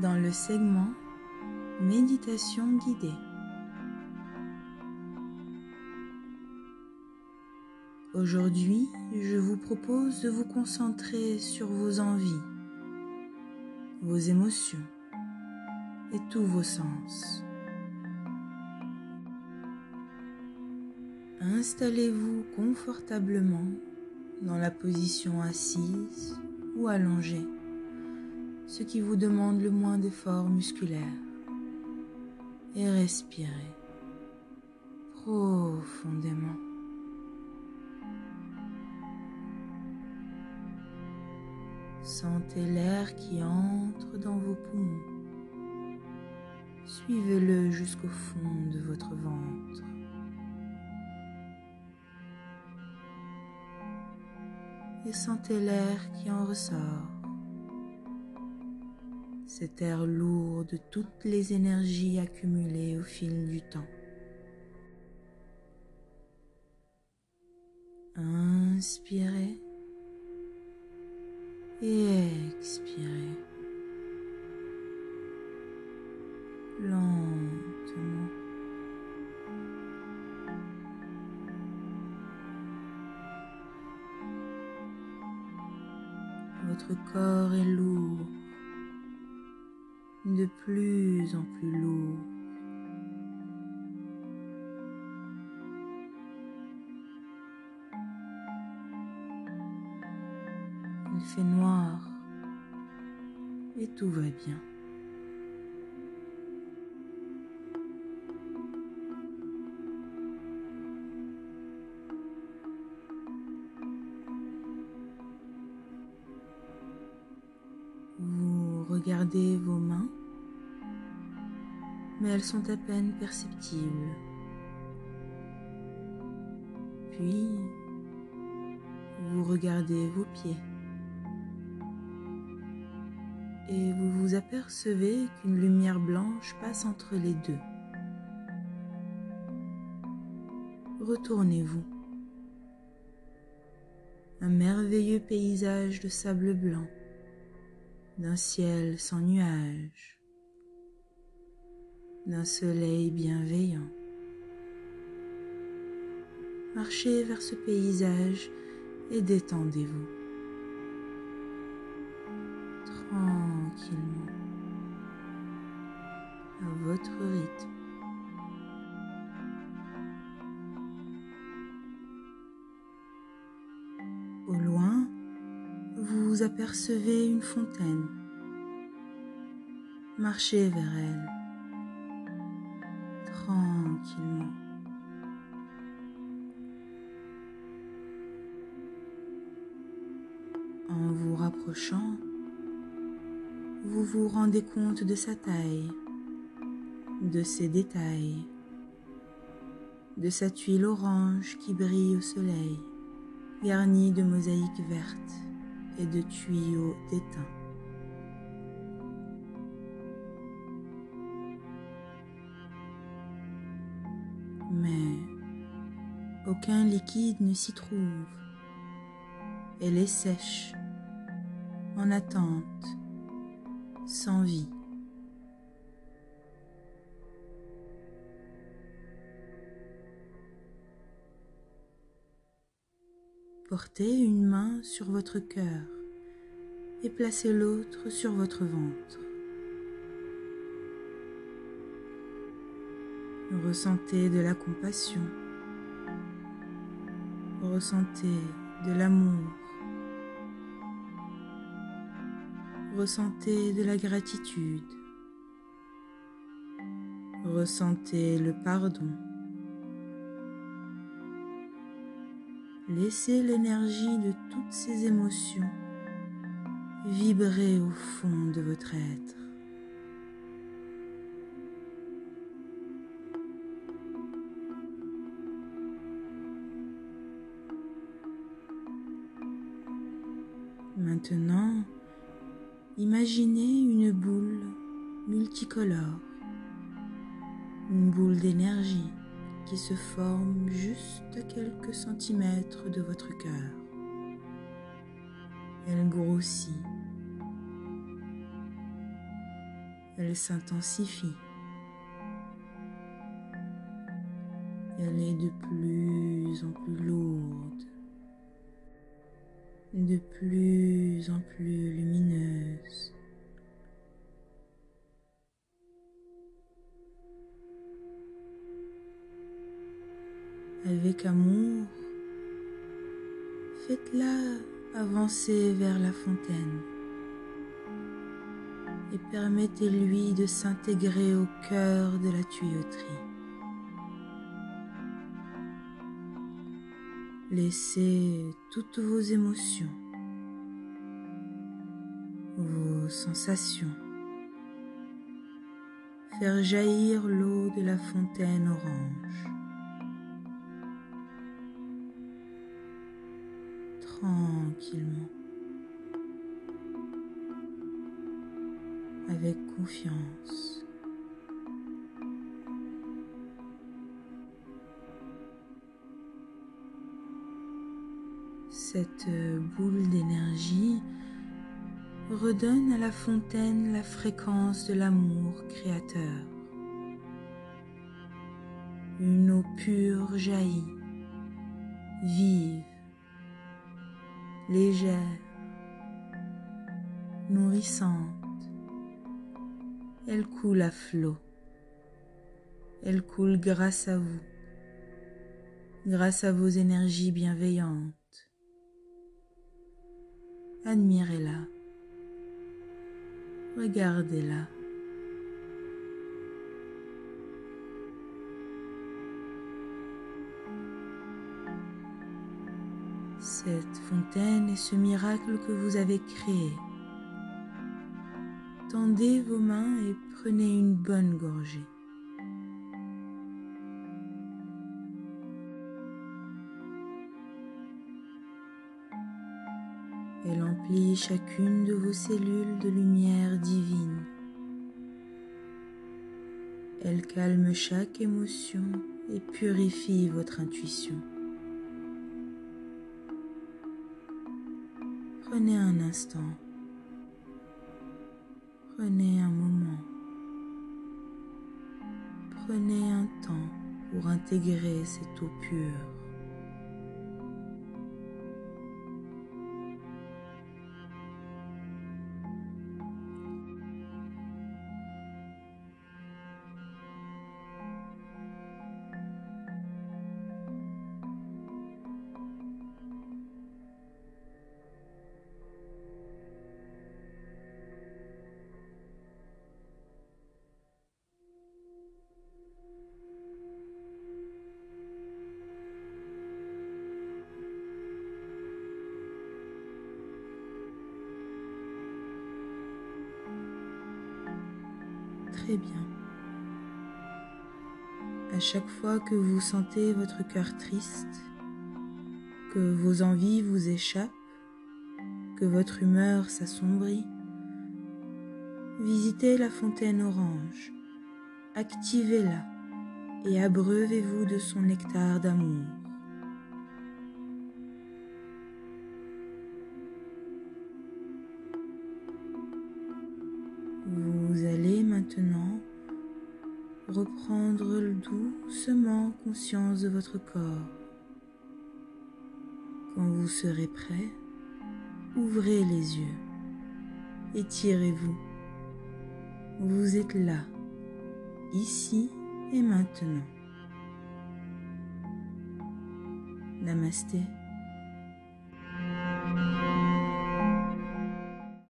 Dans le segment Méditation guidée. Aujourd'hui, je vous propose de vous concentrer sur vos envies, vos émotions et tous vos sens. Installez-vous confortablement dans la position assise ou allongée, ce qui vous demande le moins d'efforts musculaires. Et respirez profondément. Sentez l'air qui entre dans vos poumons. Suivez-le jusqu'au fond de votre ventre. Et sentez l'air qui en ressort. Cet air lourd de toutes les énergies accumulées au fil du temps. Inspirez et expirez lentement. Votre corps est lourd, de plus en plus lourd. Il fait noir et tout va bien. Vous regardez vos mains, mais elles sont à peine perceptibles. Puis, vous regardez vos pieds et vous vous apercevez qu'une lumière blanche passe entre les deux. Retournez-vous. Un merveilleux paysage de sable blanc, d'un ciel sans nuages, d'un soleil bienveillant. Marchez vers ce paysage et détendez-vous. tranquillement, à votre rythme. Au loin, vous apercevez une fontaine. Marchez vers elle, En vous rapprochant, vous vous rendez compte de sa taille, de ses détails, de sa tuile orange qui brille au soleil, garnie de mosaïques vertes et de tuyaux d'étain. Aucun liquide ne s'y trouve. Elle est sèche, en attente sans vie. Portez une main sur votre cœur et placez l'autre sur votre ventre. Ressentez de la compassion. Ressentez de l'amour. Ressentez de la gratitude. Ressentez le pardon. Laissez l'énergie de toutes ces émotions vibrer au fond de votre être. Maintenant, imaginez une boule multicolore, une boule d'énergie qui se forme juste à quelques centimètres de votre cœur. Elle grossit Elle s'intensifie. Elle est de plus en plus lourde, de plus en plus lumineuse. Avec amour, faites-la avancer vers la fontaine et permettez-lui de s'intégrer au cœur de la tuyauterie. Laissez toutes vos émotions, vos sensations faire jaillir l'eau de la fontaine orange. Tranquillement. Avec confiance. Cette boule d'énergie redonne à la fontaine la fréquence de l'amour créateur. Une eau pure jaillit, vive, légère, nourrissante. Elle coule à flot. Elle coule grâce à vous, grâce à vos énergies bienveillantes. Admirez-la. Regardez-la. Cette fontaine est ce miracle que vous avez créé. Tendez vos mains et prenez une bonne gorgée. Elle emplit chacune de vos cellules de lumière divine. Elle calme chaque émotion et purifie votre intuition. Prenez un instant. Prenez un moment. Prenez un temps pour intégrer cette eau pure. Bien. À chaque fois que vous sentez votre cœur triste, que vos envies vous échappent, que votre humeur s'assombrit, visitez la fontaine orange, activez-la et abreuvez-vous de son nectar d'amour. Maintenant reprendre doucement conscience de votre corps. Quand vous serez prêt, ouvrez les yeux, étirez-vous. Vous êtes là, ici et maintenant. Namasté.